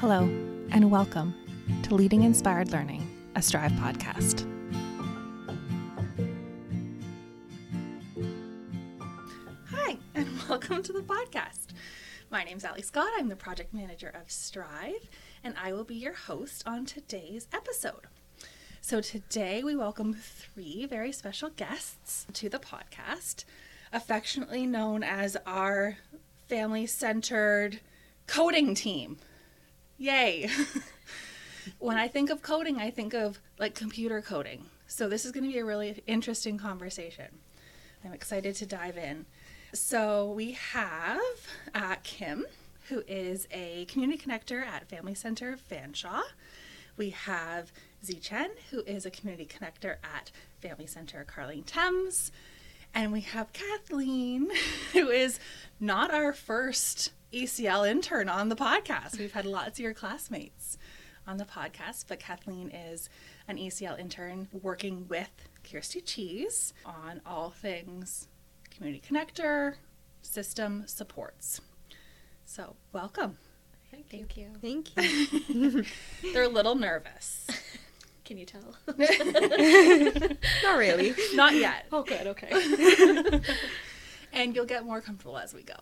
Hello, and welcome to Leading Inspired Learning, a Strive podcast. Hi, and welcome to the podcast. My name's Ally Scott. I'm the project manager of Strive, and I will be your host on today's episode. So, today we welcome three very special guests to the podcast, affectionately known as our family centered coding team. Yay! when I think of coding, I think of like computer coding. So, this is going to be a really interesting conversation. I'm excited to dive in. So, we have uh, Kim, who is a community connector at Family Center Fanshawe. We have Zichen, who is a community connector at Family Center Carling Thames. And we have Kathleen, who is not our first ECL intern on the podcast. We've had lots of your classmates on the podcast, but Kathleen is an ECL intern working with Kirsty Cheese on all things community connector system supports. So, welcome. Thank you. Thank you. They're a little nervous. Can you tell? Not really. Not yet. oh, good. Okay. And you'll get more comfortable as we go.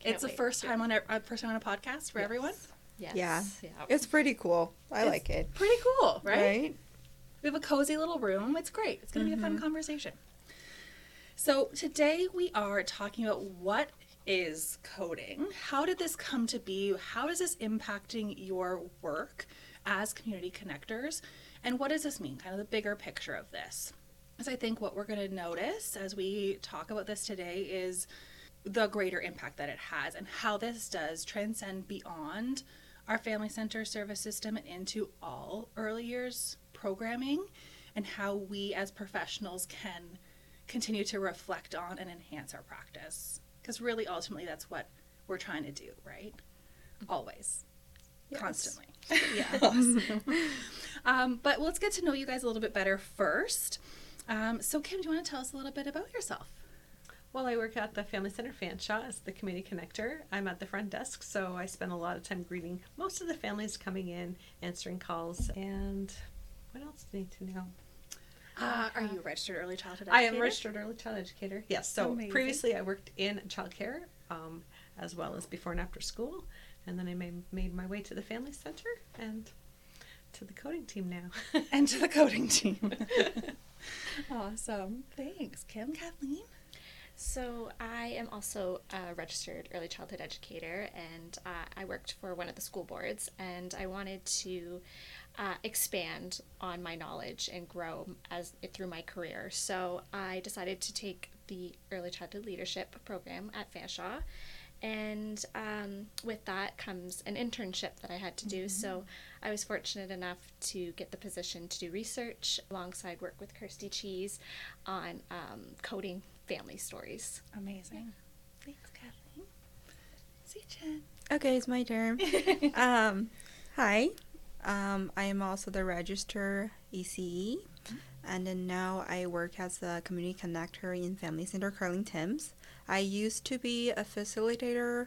Can't it's the first time on a first time on a podcast for everyone. Yes. Yeah. Yeah. It's pretty cool. I It's like it. Pretty cool, right? Right? We have a cozy little room. It's great. It's going to be a fun mm-hmm. conversation. So, today we are talking about what is coding? How did this come to be? How is this impacting your work as community connectors? And what does this mean? Kind of the bigger picture of this. As I think what we're going to notice as we talk about this today is the greater impact that it has and how this does transcend beyond our family center service system and into all early years programming and how we as professionals can continue to reflect on and enhance our practice. Because really ultimately that's what we're trying to do right? Always. Yes. constantly. Yeah. um, but let's get to know you guys a little bit better first. Um, so kim do you want to tell us a little bit about yourself Well, I work at the Family Center Fanshawe as the community connector. I'm at the front desk, so I spend a lot of time greeting most of the families coming in, answering calls, and what else do you need to know? uh, are you a registered early childhood I am a registered early child educator. Yes, so Amazing. previously I worked in childcare um, as well as before and after school, and then I made, made my way to the Family Center and to the coding team now. and to the coding team awesome thanks kim kathleen So I am also a registered early childhood educator, and uh, I worked for one of the school boards, and I wanted to uh, expand on my knowledge and grow as through my career. So I decided to take the early childhood leadership program at Fanshawe. And um, with that comes an internship that I had to do. So I was fortunate enough to get the position to do research alongside work with Kirsty Cheese on um, coding family stories. Amazing. Thanks, Kathleen. Zichen. Okay, it's my turn. um, hi. Um, I am also the register ECE, and then now I work as a community connector in Family Center Carling Thames. I used to be a facilitator.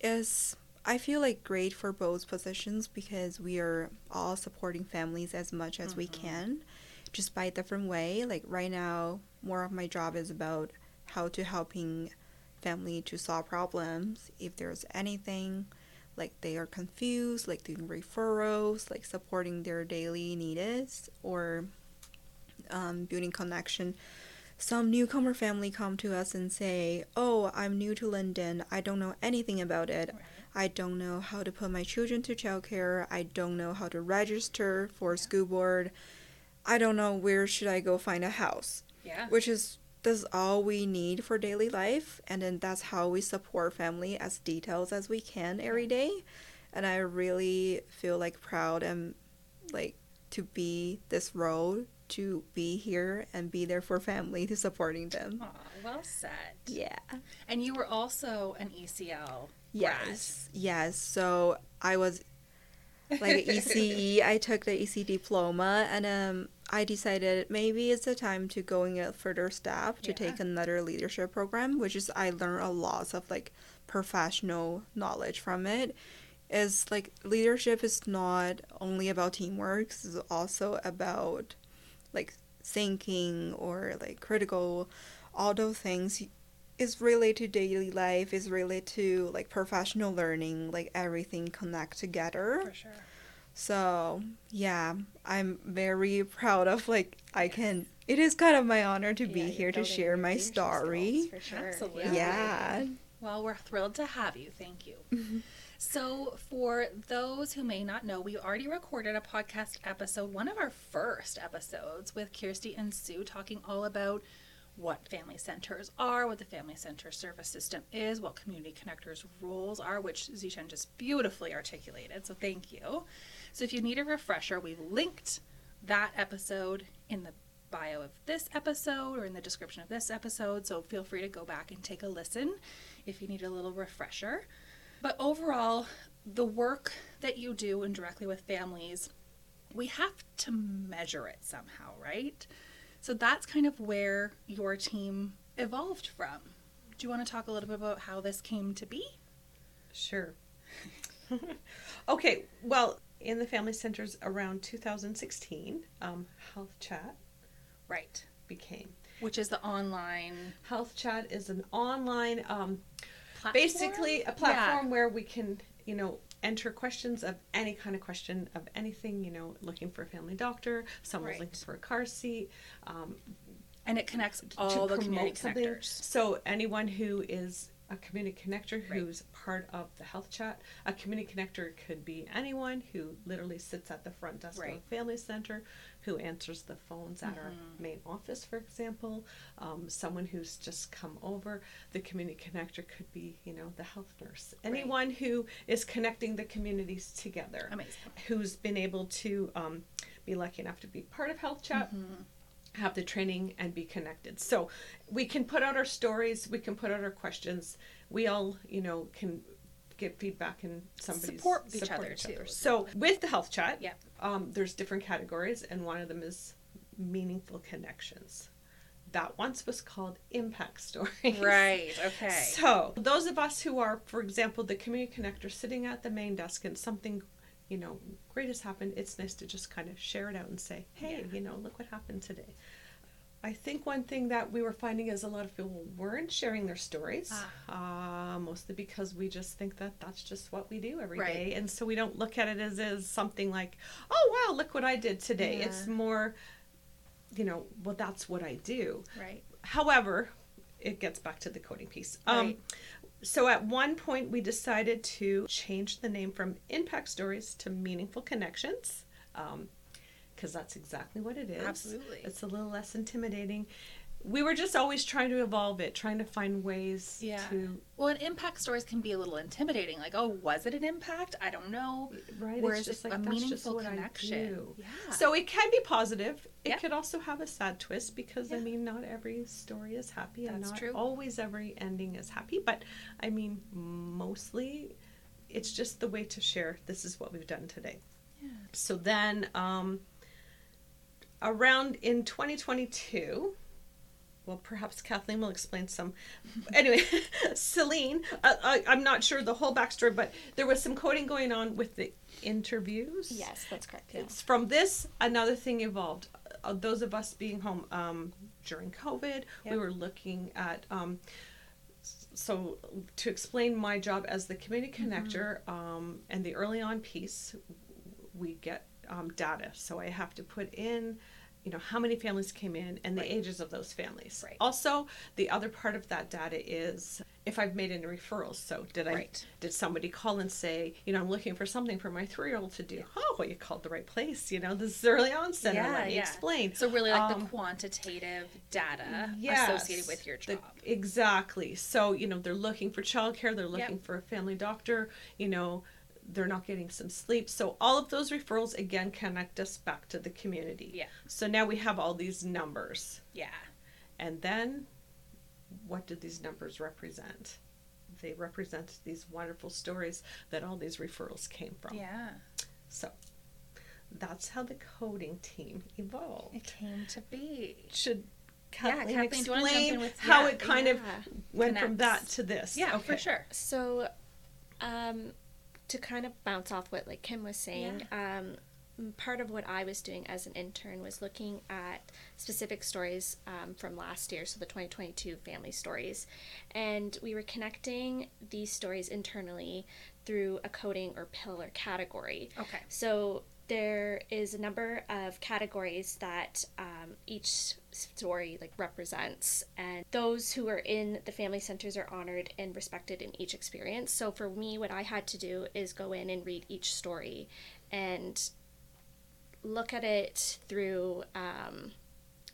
Is I feel like great for both positions because we are all supporting families as much as we can, just by a different way. Like right now, more of my job is about how to helping family to solve problems. If there's anything like they are confused like doing referrals like supporting their daily needs or um, building connection some newcomer family come to us and say oh i'm new to london. I don't know anything about it. I don't know how to put my children to childcare. I don't know how to register for school board. I don't know where should i go find a house Yeah. which is that's all we need for daily life and then that's how we support family as details as we can every day and i really feel like proud and like to be this role to be here and be there for family to supporting them Aw, well said. yeah And you were also an ECL. yes yes so i was like ece i took the ec diploma and um I decided maybe it's the time to going a further step to Yeah. take another leadership program, which is I learned a lot of like professional knowledge from it. is like leadership is not only about teamwork, it's also about like thinking or like critical all those things is related to daily life is related to like professional learning like everything connect together For sure. So yeah i'm very proud of like i can it is kind of my honor to Yeah, be you're here to share my story skills, for sure. Absolutely. yeah Well, we're thrilled to have you. Thank you. Mm-hmm. So, for those who may not know, we already recorded a podcast episode, one of our first episodes with Kirsty and Sue, talking all about what family centers are, what the family center service system is, what community connectors' roles are, which Zichen just beautifully articulated. So, thank you. So, if you need a refresher, we've linked that episode in the bio of this episode or in the description of this episode. So, feel free to go back and take a listen if you need a little refresher. But overall, the work that you do and directly with families, we have to measure it somehow, right? So that's kind of where your team evolved from. Do you want to talk a little bit about how this came to be? Sure. okay, well, in the family centers around 2016, um, Health Chat Right. became. Which is the online Health Chat is an online, um, platform? basically a platform where we can, you know, enter questions of any kind of question of anything, you know, looking for a family doctor, someone's Right. looking for a car seat, um, And it connects to all the community something. connectors. So anyone who is a community connector Right. who's part of the health chat, a community connector could be anyone who literally sits at the front desk of Right. a family center, who answers the phones at our Mm-hmm. main office, for example, um, someone who's just come over. The community connector could be, you know, the health nurse, anyone who is connecting the communities together Amazing. who's been able to um, be lucky enough to be part of Health Chat, have the training, and be connected. So we can put out our stories, we can put out our questions. We all, you know, can get feedback and somebody Support each other, too. So with the Health Chat, Yep. um, there's different categories, and one of them is meaningful connections. That once was called impact stories. Right. Okay. So, those of us who are, for example, the community connector sitting at the main desk and something, you know, great has happened, it's nice to just kind of share it out and say, hey, Yeah. you know, look what happened today. I think one thing that we were finding is a lot of people weren't sharing their stories, uh, mostly because we just think that that's just what we do every day, Right. And so we don't look at it as, as something like, oh, wow, look what I did today. It's more, you know, well, that's what I do. right. However, it gets back to the coding piece. Um, Right. So at one point, we decided to change the name from Impact Stories to Meaningful Connections, um, because that's exactly what it is. Absolutely. It's a little less intimidating. We were just always trying to evolve it, trying to find ways Yeah. to. Well, and impact stories can be a little intimidating. Like, oh, was it an impact? I don't know. Right, it's just a like, just meaningful connection. Yeah. So it can be positive. It Yeah. could also have a sad twist because I mean, not every story is happy, and That's not true. always every ending is happy. But I mean, mostly, it's just the way to share. This is what we've done today. Yeah. So then, um, around in 2022. Well, perhaps Kathleen will explain some. Anyway, Celine, uh, I, I'm not sure the whole backstory, but there was some coding going on with the interviews. Yes, that's correct. Yeah. It's from this another thing evolved. Uh, those of us being home um, during COVID, we were looking at. Um, so to explain my job as the community connector um, and the early on piece, we get um, data. So I have to put in. You know how many families came in and the Right. ages of those families. Right. Also, the other part of that data is if I've made any referrals. So did I Right. did somebody call and say, you know, I'm looking for something for my three year old to do? Oh, well, you called the right place. You know, this is early on center. Let me explain. So really, like the Um, quantitative data yes, associated with your the- job. exactly. So, you know, they're looking for childcare, they're looking for a family doctor, you know, they're not getting some sleep. So, all of those referrals again connect us back to the community. Yeah. So now we have all these numbers. yeah. And then what do these numbers represent? They represent these wonderful stories that all these referrals came from. Yeah. So that's how the coding team evolved. It came to be. Should Yeah, Kathleen Kathleen, do you wanna jump explain in with- how yeah, it kind of yeah. went from that to this? Yeah, for sure. So, um, to kind of bounce off what like Kim was saying, um, part of what I was doing as an intern was looking at specific stories um, from last year, so the 2022 family stories, and we were connecting these stories internally through a coding or pillar category. Okay. So there is a number of categories that um, each story like represents, and those who are in the family centers are honored and respected in each experience. So for me, what I had to do is go in and read each story, and look at it through um,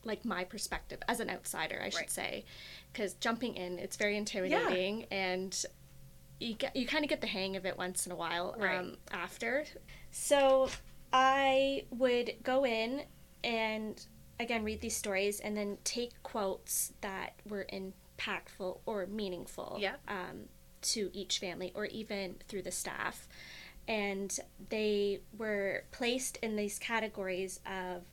like my perspective as an outsider, I should Right. say, because jumping in, it's very intimidating and you get, you kind of get the hang of it once in a while Right. um, after. So I would go in and again read these stories and then take quotes that were impactful or meaningful Yeah. um, to each family or even through the staff. And they were placed in these categories of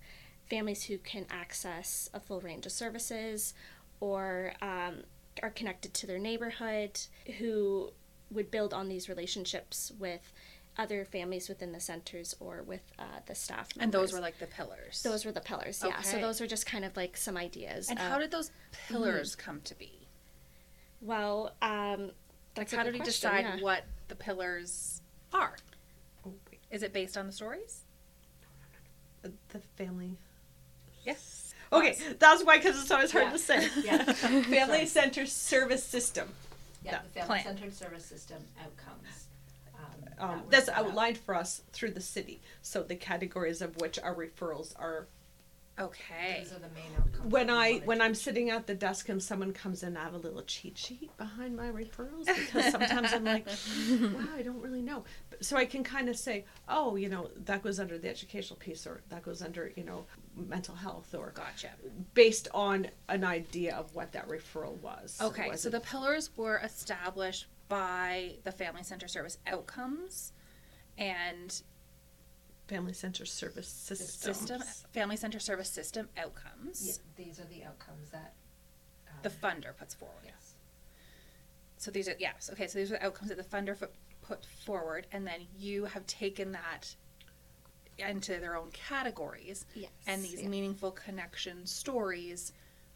families who can access a full range of services or um, are connected to their neighborhood, who would build on these relationships with other families within the centers or with uh, the staff members. And those were like the pillars. those were the pillars, yeah. So those are just kind of like some ideas. And of- how did those pillars come to be? well, um, Like, a how good did we question, decide yeah. what the pillars are? Oh, wait. Is it based on the stories? Uh, The family. Yes. Okay, that's why, because it's always hard Yeah. to say. Yeah. family Center Service System. Yeah, Yeah. the Plan. family-centered service system outcomes. Um, that that's set up. outlined for us through the city. So the categories of which our referrals are. Okay. Those are the main outcomes. When I when I'm sitting at the desk and someone comes in, I have a little cheat sheet behind my referrals because sometimes I'm like, wow, I don't really know. But- So I can kind of say, oh, you know, that goes under the educational piece, or that goes under you know mental health, or Gotcha. based on an idea of what that referral was. Okay, Was so it- the pillars were established by the Family Center Service outcomes and family center service systems. system Family Center Service system outcomes. Yeah, these are the outcomes that. Um, The funder puts forward. Yes. So these are yes. Okay, so these are the outcomes that the funder fu- put forward, and then you have taken that into their own categories, Yes. and these yeah. meaningful connection stories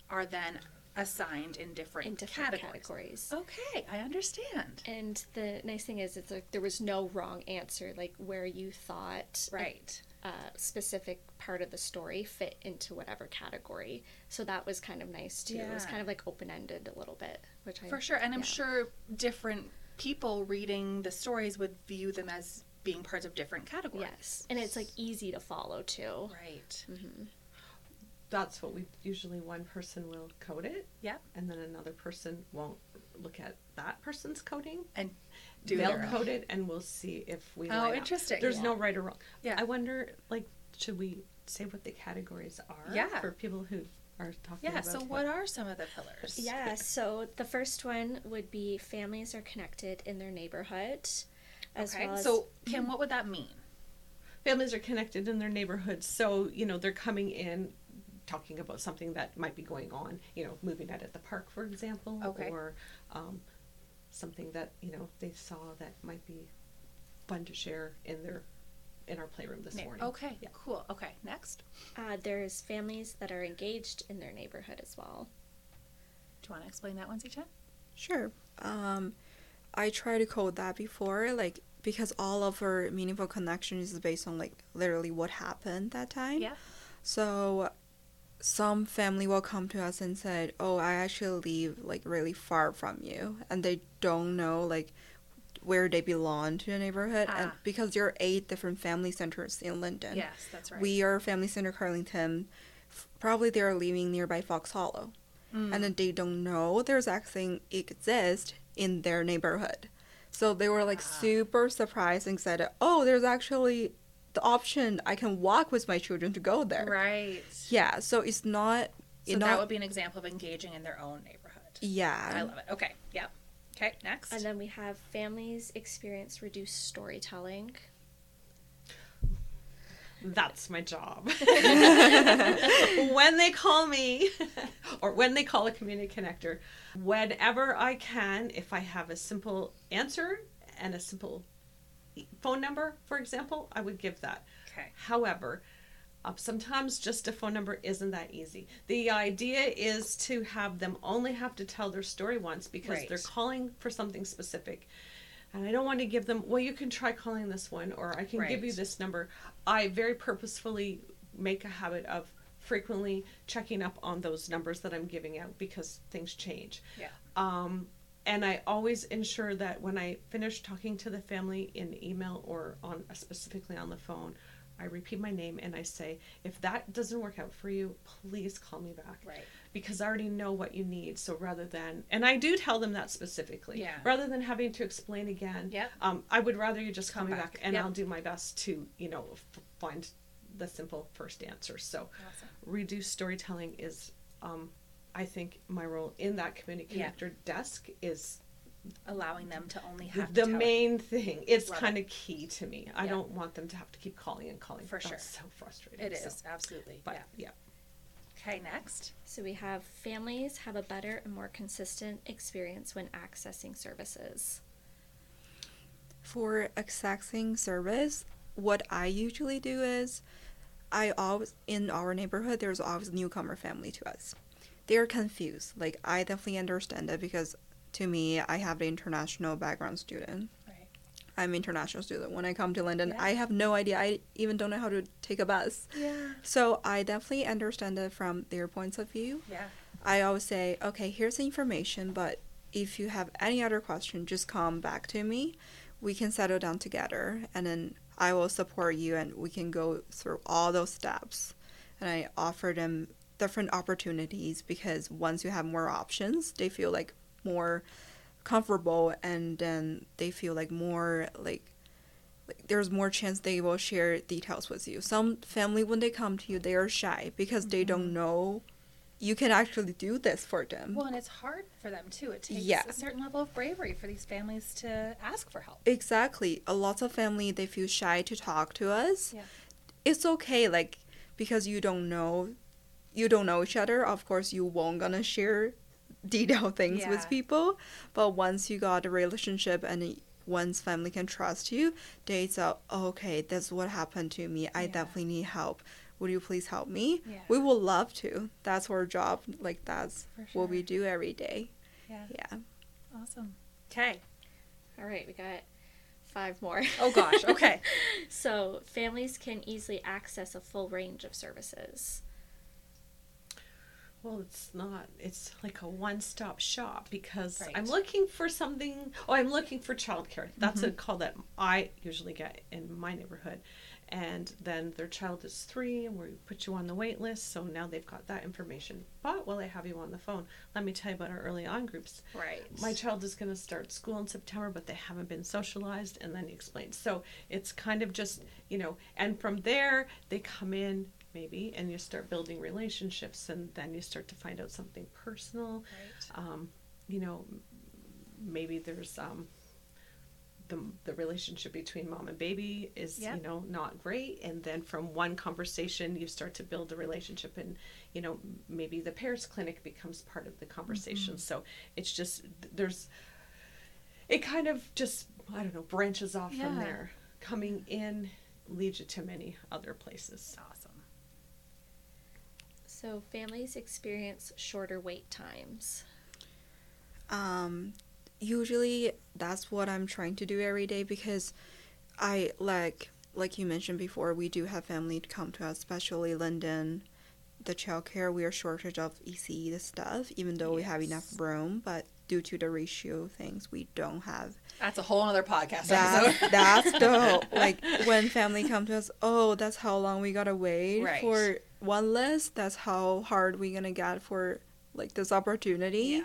are then assigned in different, in different categories. categories. Okay, I understand. And the nice thing is, it's like there was no wrong answer. Like where you thought Right. a, specific part of the story fit into whatever category. So that was kind of nice too. It was kind of like open ended a little bit, which I For sure, and I'm sure different people reading the stories would view them as being parts of different categories. Yes, and it's like easy to follow too. Right. hmm That's what we usually one person will code it. Yep. And then another person won't look at that person's coding. And do They'll their own. code it and we'll see if we Oh, line up. interesting. There's Yeah. no right or wrong. Yeah. I wonder like should we say what the categories are Yeah. for people who are talking about. Yeah. So, what are some of the pillars? Yeah, so the first one would be families are connected in their neighborhood. As Okay. well as, so, Kim, what would that mean? families are connected in their neighborhoods so you know they're coming in talking about something that might be going on you know moving out at the park for example Okay. or um, something that you know they saw that might be fun to share in their in our playroom this morning Okay. yeah. Cool. Okay. Next. uh, there's families that are engaged in their neighborhood as well. Do you want to explain that one, Zichen? Sure. Um, I tried to code that before, like because all of our meaningful connections is based on like literally what happened that time. Yeah. So some family will come to us and said, "Oh, I actually live like really far from you," and they don't know like where they belong to the neighborhood, and Ah. because there are eight different family centers in London. Yes, that's right. We are Family Center Carling Thames. Probably they are living nearby Fox Hollow, Mm. and then they don't know there's actually exist in their neighborhood. So they were like Ah. super surprised and said, "Oh, there's actually the option I can walk with my children to go there." right. Yeah, so it's not. So it that not would be an example of engaging in their own neighborhood. yeah. I love it. Okay. Yep. Okay. Next. And then we have families experience reduced storytelling. that's my job when they call me or when they call a community connector whenever i can if i have a simple answer and a simple phone number, for example, I would give that. Okay. However, uh, sometimes just a phone number isn't that easy. The idea is to have them only have to tell their story once because Right. they're calling for something specific. And I don't want to give them, well, you can try calling this one, or I can give you this number. I very purposefully make a habit of frequently checking up on those numbers that I'm giving out because things change. Yeah. Um, and I always ensure that when I finish talking to the family in email or on specifically on the phone, I repeat my name and I say, if that doesn't work out for you, please call me back. Right. Because I already know what you need. So rather than, and I do tell them that specifically. Yeah. Rather than having to explain again. Yep. Um, I would rather you just call Come me back. back, and Yep. I'll do my best to, you know, f- find the simple first answer. So Awesome. reduced storytelling is, um, I think my role in that community Yeah. connector desk is Allowing them to only have the to tell it. main thing. It's kind of key to me. I Yeah. don't want them to have to keep calling and calling. For That's sure. so frustrating. It So, is absolutely. but yeah. yeah. Okay. Next. So we have families have a better and more consistent experience when accessing services. For accessing service, what I usually do is I always in our neighborhood there's always a newcomer family to us. They're confused. Like I definitely understand it because to me I have the international background student. Right. I'm international student. When I come to London, Yeah. I have no idea. I even don't know how to take a bus. Yeah. So I definitely understand it from their points of view. Yeah. I always say, okay, here's the information, but if you have any other question, just come back to me. We can settle down together, and then I will support you, and we can go through all those steps. And I offer them different opportunities because once you have more options, they feel like more comfortable, and then they feel like more like like there's more chance they will share details with you. Some family when they come to you, they are shy because they don't mm-hmm. know you can actually do this for them. Well, and it's hard for them too. It takes Yeah. a certain level of bravery for these families to ask for help. exactly. A lot of family they feel shy to talk to us. Yeah. It's okay like because you don't know you don't know each other, of course you won't gonna share detailed things Yeah. with people. But once you got a relationship and once family can trust you, they say, okay, that's what happened to me. I Yeah. definitely need help. Would you please help me? Yeah. We will love to. That's our job. Like that's For what we do every day. Yeah. Yeah. Awesome. Okay. All right, we got five more. Oh gosh. Okay. so families can easily access a full range of services. Well, it's not. It's like a one-stop shop because I'm looking for something. Oh, I'm looking for childcare. That's Mm-hmm. a call that I usually get in my neighborhood. And then their child is three, and we put you on the wait list. So now they've got that information. But while I have you on the phone, let me tell you about our early on groups. Right. My child is going to start school in September, but they haven't been socialized. And then he explains. So it's kind of just, you know, and from there, they come in maybe and you start building relationships and then you start to find out something personal. Right. Um, you know, maybe there's um, the, the relationship between mom and baby is Yep. you know not great and then from one conversation you start to build a relationship and you know maybe the pairs clinic becomes part of the conversation so it's just there's it kind of just i don't know branches off from there coming in leads you to many other places Awesome. So families experience shorter wait times. um usually that's what i'm trying to do every day because i like like you mentioned before we do have family come to us especially london the childcare we are shortage of ec the stuff even though we have enough room but due to the ratio things we don't have That's a whole other podcast that, episode. that's the like when family come to us oh that's how long we gotta wait Right. for one list that's how hard we're gonna get for like this opportunity yeah.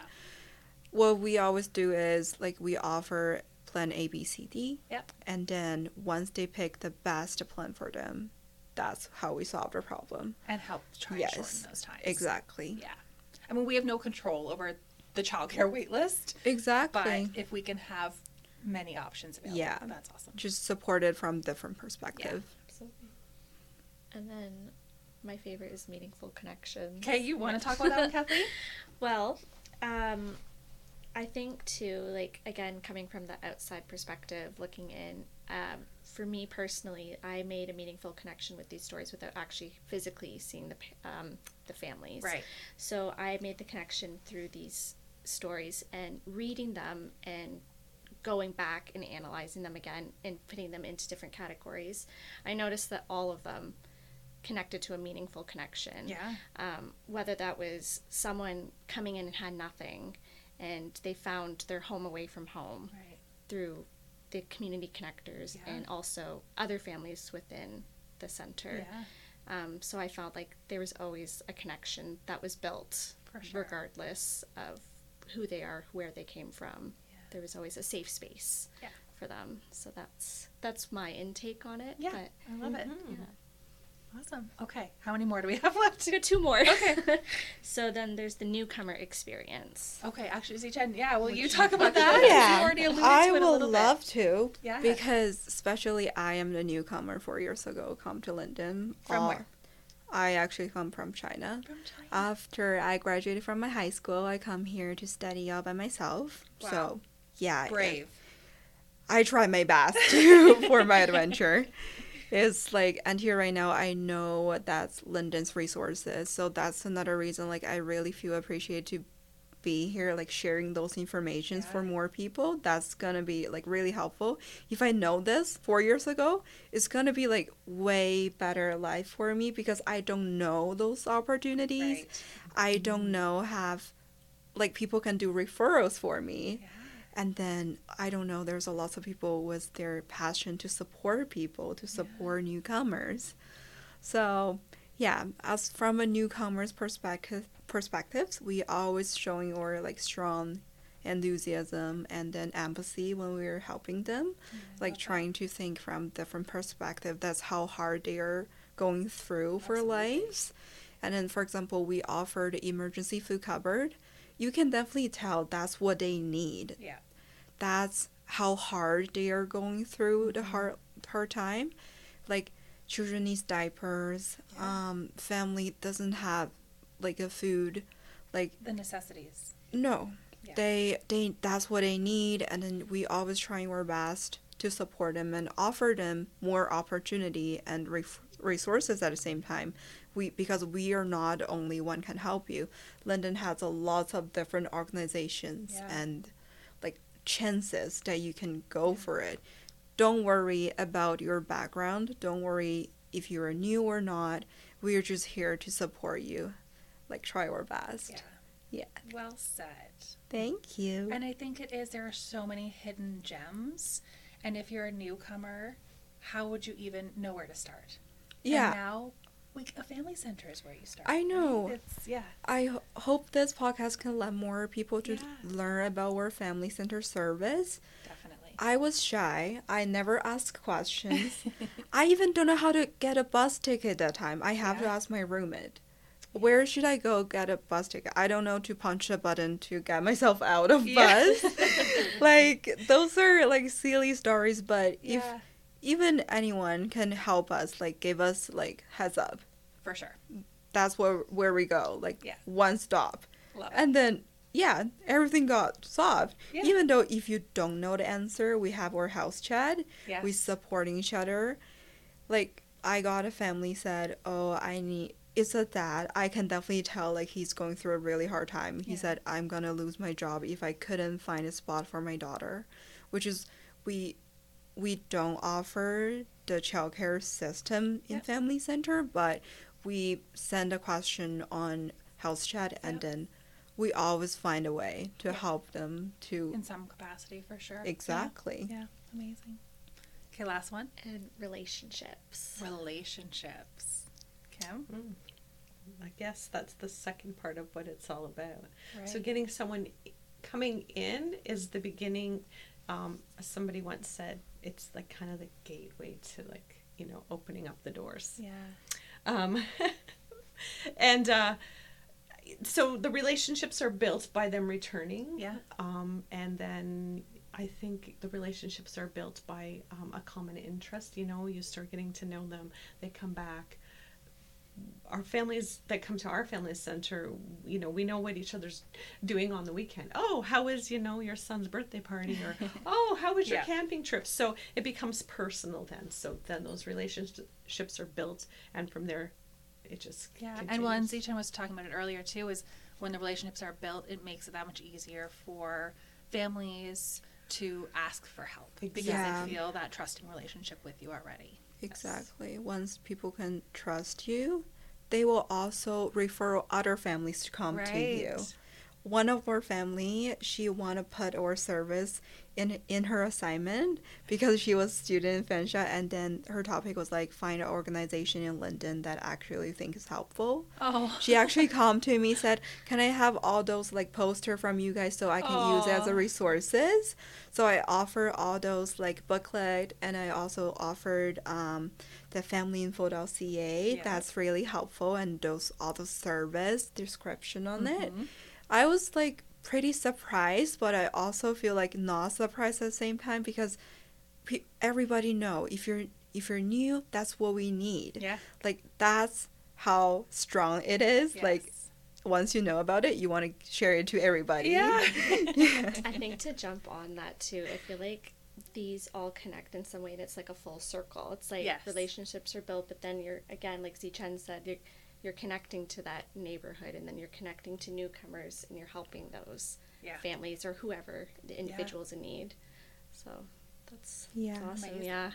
what we always do is like we offer plan A, B, C, D. Yep. And then once they pick the best plan for them, that's how we solve the problem. And help try and Yes, shorten those times. Exactly. Yeah. I mean, we have no control over the childcare wait list, but Exactly. if we can have many options available, Yeah. that's awesome. Just supported from different perspective. Absolutely. And then my favorite is meaningful connection. Okay, you want to talk about that one, Kathleen? Well, um, I think too, like again, coming from the outside perspective, looking in, um, for me personally, I made a meaningful connection with these stories without actually physically seeing the um, the families. Right. So I made the connection through these stories and reading them and going back and analyzing them again and putting them into different categories. I noticed that all of them connected to a meaningful connection. Yeah. Um, whether that was someone coming in and had nothing and they found their home away from home Right. through the community connectors Yeah. and also other families within the center. Yeah. Um, so I felt like there was always a connection that was built, sure. regardless of who they are, where they came from. Yeah. There was always a safe space for them. So that's that's my intake on it. Yeah. But I love it. Yeah. Awesome. Okay. How many more do we have left? We got two more. Okay. so then there's the newcomer experience. Okay, actually, Zichen, yeah, will you talk about that? about You yeah, already alluded I to it a will little love bit. to. Yeah. Because especially I am the newcomer four years ago. Come to London. From Uh, where? I actually come from China. From China. After I graduated from my high school, I come here to study all by myself. Wow. So yeah, Brave. I try my best to for my adventure. It's like and here right now I know that's London's resources. So that's another reason like I really feel appreciated to be here like sharing those informations for more people. That's gonna be like really helpful. If I know this four years ago, it's gonna be like way better life for me because I don't know those opportunities. Right. I don't mm-hmm. know have like people can do referrals for me Yeah. And then i don't know there's a lot of people with their passion to support people to support newcomers. So yeah as from a newcomer's perspective perspectives we always showing our like strong enthusiasm and then empathy when we're helping them. Mm-hmm. Like love that. trying to think from different perspective that's how hard they are going through for lives. And then for example we offered emergency food cupboard you can definitely tell that's what they need Yeah. that's how hard they are going through the Mhm. hard hard time like children need diapers Yeah. um family doesn't have like a food like The necessities. no Yeah. they they that's what they need and then we always trying our best to support them and offer them more opportunity and ref- resources at the same time we because we are not only one can help you London has a lot of different organizations Yeah. and like chances that you can go for it don't worry about your background don't worry if you're new or not we're just here to support you like try our best Yeah. yeah Well said. Thank you. And I think it is, there are so many hidden gems. And if you're a newcomer, how would you even know where to start? Yeah, And now, like, a family center is where you start. I know. right? It's, yeah. I ho- hope this podcast can let more people to Yeah. learn about our family center service. Definitely. I was shy. I never asked questions. I even don't know how to get a bus ticket that time. I have to ask my roommate. Where should I go get a bus ticket? I don't know to punch a button to get myself out of Yeah. bus. like those are like silly stories, but if yeah, even anyone can help us, like give us like heads up. for sure. that's where where we go like Yeah. one stop Love it. and then yeah everything got solved Yeah. even though if you don't know the answer we have our house chat Yes. we supporting each other like i got a family said oh i need it's a dad i can definitely tell like he's going through a really hard time he Yeah. said i'm gonna lose my job if i couldn't find a spot for my daughter which is we we don't offer the childcare system in Yep. family center but we send a question on health chat and Yep. then we always find a way to Yep. help them to In some capacity, for sure. Exactly Yeah. Amazing. Okay, last one. And relationships. Relationships. Kim? Mm. I guess that's the second part of what it's all about. So getting someone coming in is the beginning. Um, somebody once said, it's like kind of the gateway to like you know opening up the doors. Yeah. Um, and uh, so the relationships are built by them returning. Yeah. Um, and then I think the relationships are built by um, a common interest. You know, you start getting to know them, they come back. Our families that come to our family center, you know, we know what each other's doing on the weekend. Oh, how is, you know, your son's birthday party? Or, oh, how was your Yeah. camping trip? So it becomes personal then. So then those relationships are built, and from there, it just Yeah, and continues. when Zichen was talking about it earlier too, is when the relationships are built, it makes it that much easier for families to ask for help because they feel that trusting relationship with you already. Exactly. Once people can trust you, they will also refer other families to come to you. One of our family, she want to put our service in in her assignment because she was student in Fanshawe, and then her topic was like find an organization in London that actually think is helpful. Oh, She actually come to me said, "Can I have all those like poster from you guys so I can use as a resources?" So I offer all those like booklet, and I also offered um, the familyinfo.ca. Yes. That's really helpful, and those all the service description on it. I was like pretty surprised, but I also feel like not surprised at the same time because pe- everybody know if you're if you're new, that's what we need yeah, like that's how strong it is like once you know about it you want to share it to everybody Yeah. I think to jump on that too, I feel like these all connect in some way. and It's like a full circle. It's like Yes. relationships are built, but then you're again, like Zichen said, you're you're connecting to that neighborhood, and then you're connecting to newcomers, and you're helping those yeah. families or whoever the individuals in need. So that's Yeah. awesome. Amazing. Yeah.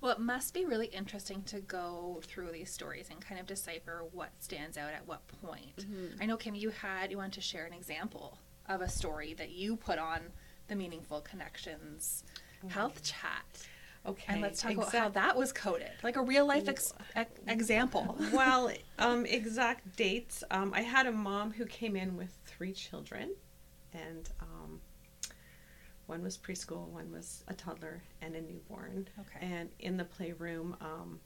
Well, it must be really interesting to go through these stories and kind of decipher what stands out at what point. Mhm. I know Kim, you had you wanted to share an example of a story that you put on the Meaningful Connections health chat, Okay. and let's talk about how that was coded, like a real life ex- ex- example. well, um, exact dates. Um, I had a mom who came in with three children, and um, one was preschool, one was a toddler, and a newborn. Okay. And in the playroom, um,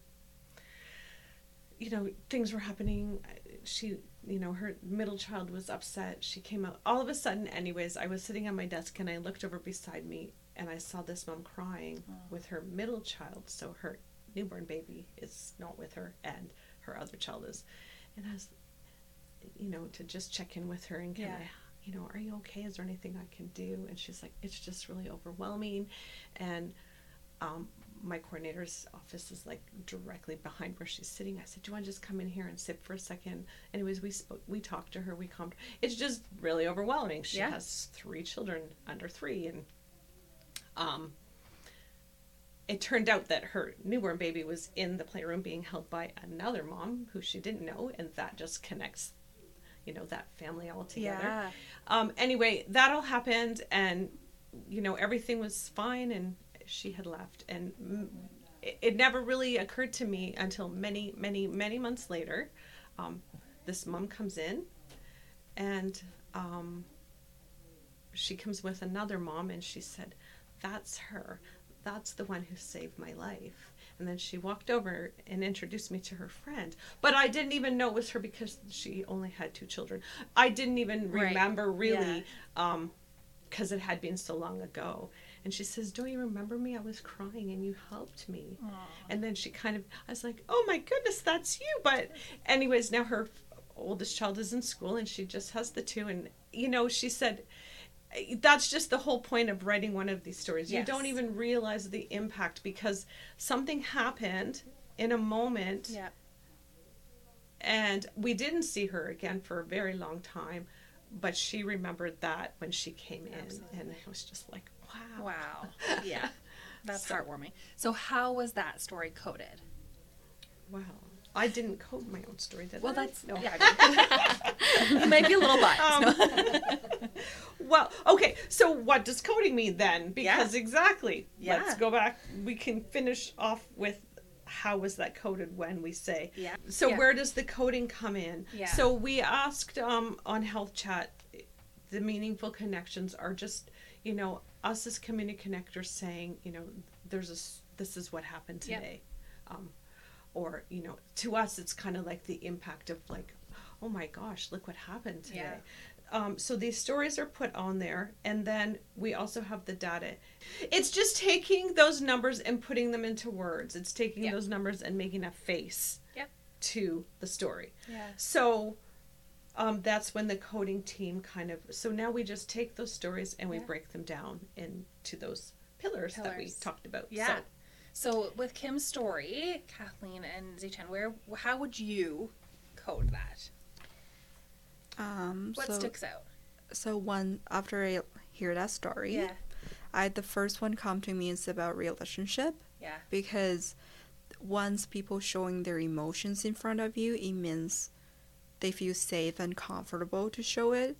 you know, things were happening. She, you know, her middle child was upset. She came out. All of a sudden, anyways, I was sitting on my desk and I looked over beside me and I saw this mom crying Oh. with her middle child. So her newborn baby is not with her and her other child is. And I was, you know, to just check in with her and can Yeah. I, you know, are you okay? Is there anything I can do? And she's like, it's just really overwhelming. And um, my coordinator's office is like directly behind where she's sitting. I said, "Do you want to just come in here and sit for a second? Anyways, we spoke, we talked to her, we calmed. It's just really overwhelming. She Yeah. has three children under three, and um, it turned out that her newborn baby was in the playroom being held by another mom who she didn't know, and that just connects, you know, that family all together. Yeah. Um, anyway, that all happened, and you know everything was fine, and she had left, and it, it never really occurred to me until many, many, many months later. Um, this mom comes in, and um, she comes with another mom, and she said, "That's her. That's the one who saved my life." And then she walked over and introduced me to her friend. But I didn't even know it was her because she only had two children. I didn't even Right. remember really because um, it had been so long ago. And she says, Don't you remember me? I was crying and you helped me. And then she kind of, I was like, Oh my goodness, that's you. But, anyways, now her oldest child is in school and she just has the two. And, you know, she said, that's just the whole point of writing one of these stories. You don't even realize the impact because something happened in a moment Yeah. and we didn't see her again for a very long time but she remembered that when she came in Absolutely. and it was just like wow Wow. Yeah. That's So- heartwarming. So how was that story coded? wow i didn't code my own story did Well, I? that's no yeah. I you might be a little biased. Um, well okay so what does coding mean then because exactly Yeah. let's go back we can finish off with how was that coded when we say yeah. So Yeah. where does the coding come in? Yeah. So we asked um, on Health Chat, the meaningful connections are just you know us as community connectors saying you know there's a this is what happened Yeah. today, um, or you know to us it's kind of like the impact of like oh my gosh look what happened today. Yeah. Um, so these stories are put on there, and then we also have the data. It's just taking those numbers and putting them into words. It's taking Yeah. those numbers and making a face. Yep. to the story. Yeah. So um, that's when the coding team kind of. So now we just take those stories and we Yeah. break them down into those pillars, that we talked about. Yeah. So, So with Kim's story, Kathleen and Zichen, where how would you code that? Um, What so, sticks out? so one after I hear that story, yeah, I the first one come to me is about relationship Yeah. because once people showing their emotions in front of you, it means they feel safe and comfortable to show it.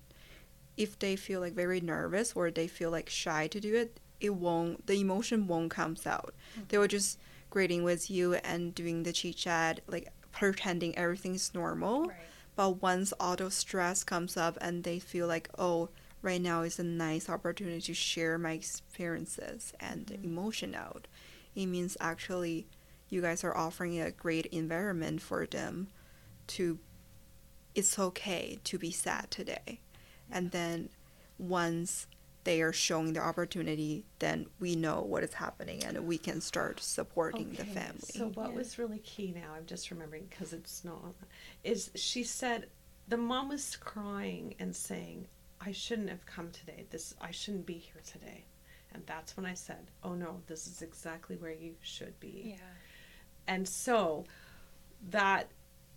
If they feel like very nervous or they feel like shy to do it, it won't. The emotion won't comes out. Mm. They were just greeting with you and doing the chit chat, like pretending everything is normal. Right. But once all those stress comes up and they feel like, oh, right now is a nice opportunity to share my experiences and mm-hmm. emotion out, it means actually you guys are offering a great environment for them to, it's okay to be sad today. And then once they are showing the opportunity, then we know what is happening and we can start supporting the family. So what Yeah. was really key now, I'm just remembering because it's not, is she said the mom was crying and saying, I shouldn't have come today. This I shouldn't be here today. And that's when I said, Oh no, this is exactly where you should be. Yeah. And so that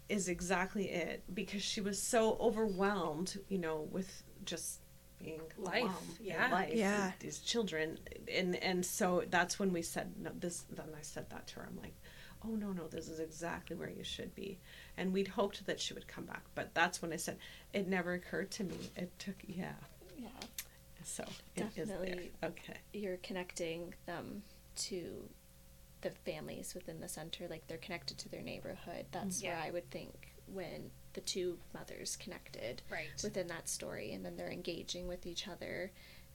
is exactly it because she was so overwhelmed, you know, with just being Life, mom yeah. life, Yeah. and these children, and and so that's when we said no. This then I said that to her. I'm like, oh no no, this is exactly where you should be, and we'd hoped that she would come back, but that's when I said it never occurred to me. It took yeah, Yeah. so it is Definitely. there. Okay. You're connecting them to the families within the center, like they're connected to their neighborhood. That's where I would think when the two mothers connected Right. within that story and then they're engaging with each other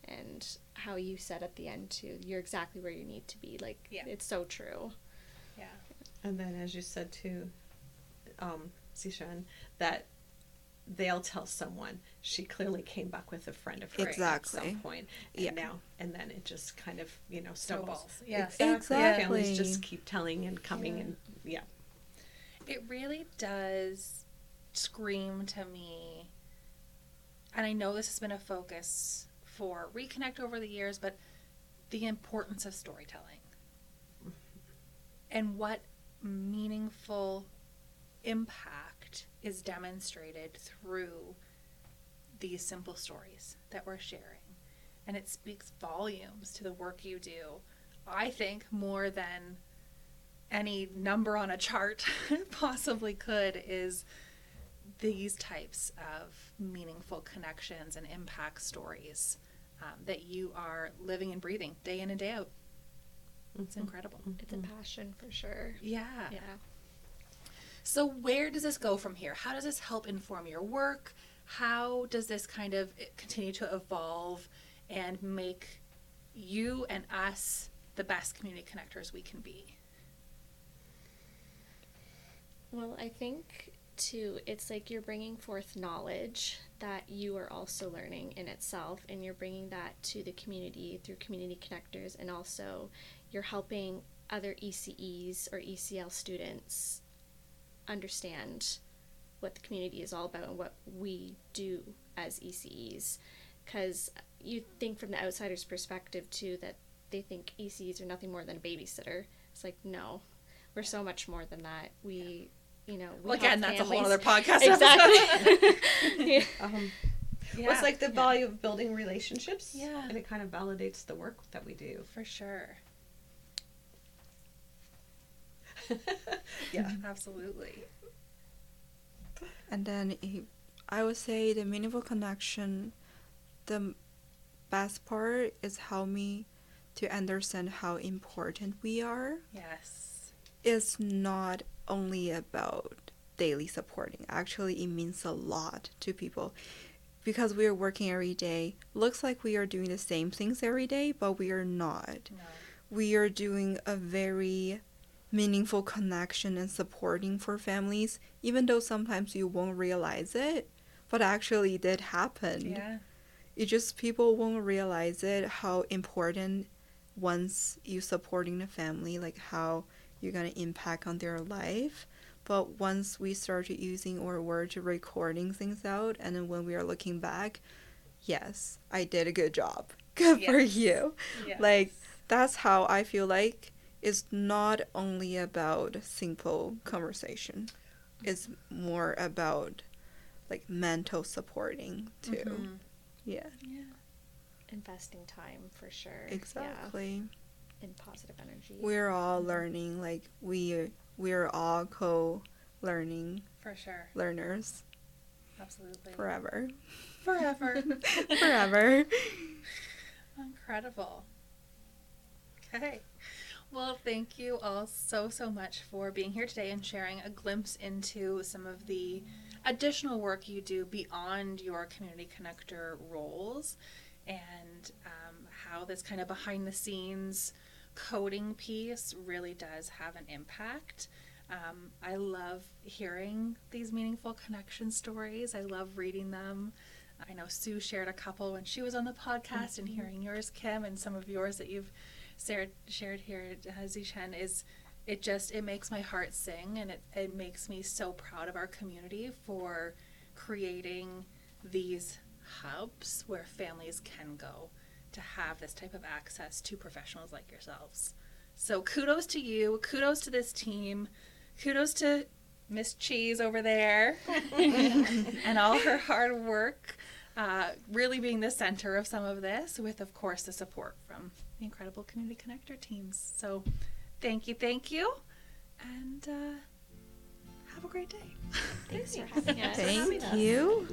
and how you said at the end too you're exactly where you need to be like Yeah. it's so true Yeah. And then, as you said to um, Zichen, that they'll tell someone. She clearly came back with a friend of hers Exactly. at some point, and Yeah. now and then it just kind of you know snowballs. Snowballs, yeah. exactly. Families just keep telling and coming Yeah. and yeah. It really does scream to me, and I know this has been a focus for Reconnect over the years, but the importance of storytelling and what meaningful impact is demonstrated through these simple stories that we're sharing. And it speaks volumes to the work you do. I think more than any number on a chart possibly could is these types of meaningful connections and impact stories um, that you are living and breathing day in and day out. It's Mhm. incredible. it's a passion for sure Yeah. yeah So, where does this go from here? How does this help inform your work? How does this kind of eh, continue to evolve and make you and us the best community connectors we can be? Well, I think too, it's like you're bringing forth knowledge that you are also learning in itself, and you're bringing that to the community through community connectors, and also you're helping other ECEs or ECL students understand what the community is all about and what we do as ECEs. Because you think from the outsider's perspective too that they think ECEs are nothing more than a babysitter. It's like, no, we're so much more than that. We, you know, we Well, again, help that's a whole other podcast. Exactly. yeah. Um, yeah, well, it's like the value of building relationships. Yeah. and it kind of validates the work that we do. for sure. yeah. Absolutely. And then it- I would say the meaningful connection, the best part is help me to understand how important we are. Yes. It's not only about daily supporting. Actually, it means a lot to people because we are working every day. Looks like we are doing the same things every day, but we are not. No. we are doing a very meaningful connection and supporting for families, even though sometimes you won't realize it, but actually it did happen. Yeah. It just people won't realize it how important once you supporting the family, like how you're gonna impact on their life. but once we started using our word to recording things out, and then when we are looking back, yes, I did a good job. Good for you. Yes. Like that's how I feel like it's not only about simple conversation. It's more about like mental supporting too. Mhm. Yeah, Yeah. Investing time for sure. exactly. Yeah, in positive energy. We're all learning. Like we we're all co-learning For sure. learners Absolutely. forever, Forever. forever. Incredible. Okay. Well, thank you all so, so much for being here today and sharing a glimpse into some of the additional work you do beyond your community connector roles and um, how this kind of behind the scenes coding piece really does have an impact. Um, I love hearing these meaningful connection stories. I love reading them. I know Sue shared a couple when she was on the podcast, and hearing yours, Kim, and some of yours that you've shared, shared here, Zichen, is it just it makes my heart sing, and it, it makes me so proud of our community for creating these hubs where families can go to have this type of access to professionals like yourselves. So kudos to you, kudos to this team, kudos to Miss Cheese over there and all her hard work, uh, really being the center of some of this, with of course the support from the incredible community connector teams. So thank you, thank you, and uh, have a great day. Thanks for having us. Thank you.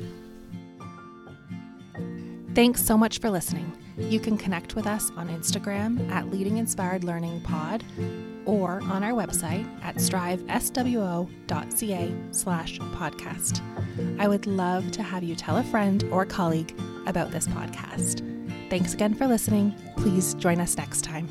Thanks so much for listening. You can connect with us on Instagram at Leading Inspired Learning Pod or on our website at striveswo.ca slash podcast. I would love to have you tell a friend or colleague about this podcast. Thanks again for listening. Please join us next time.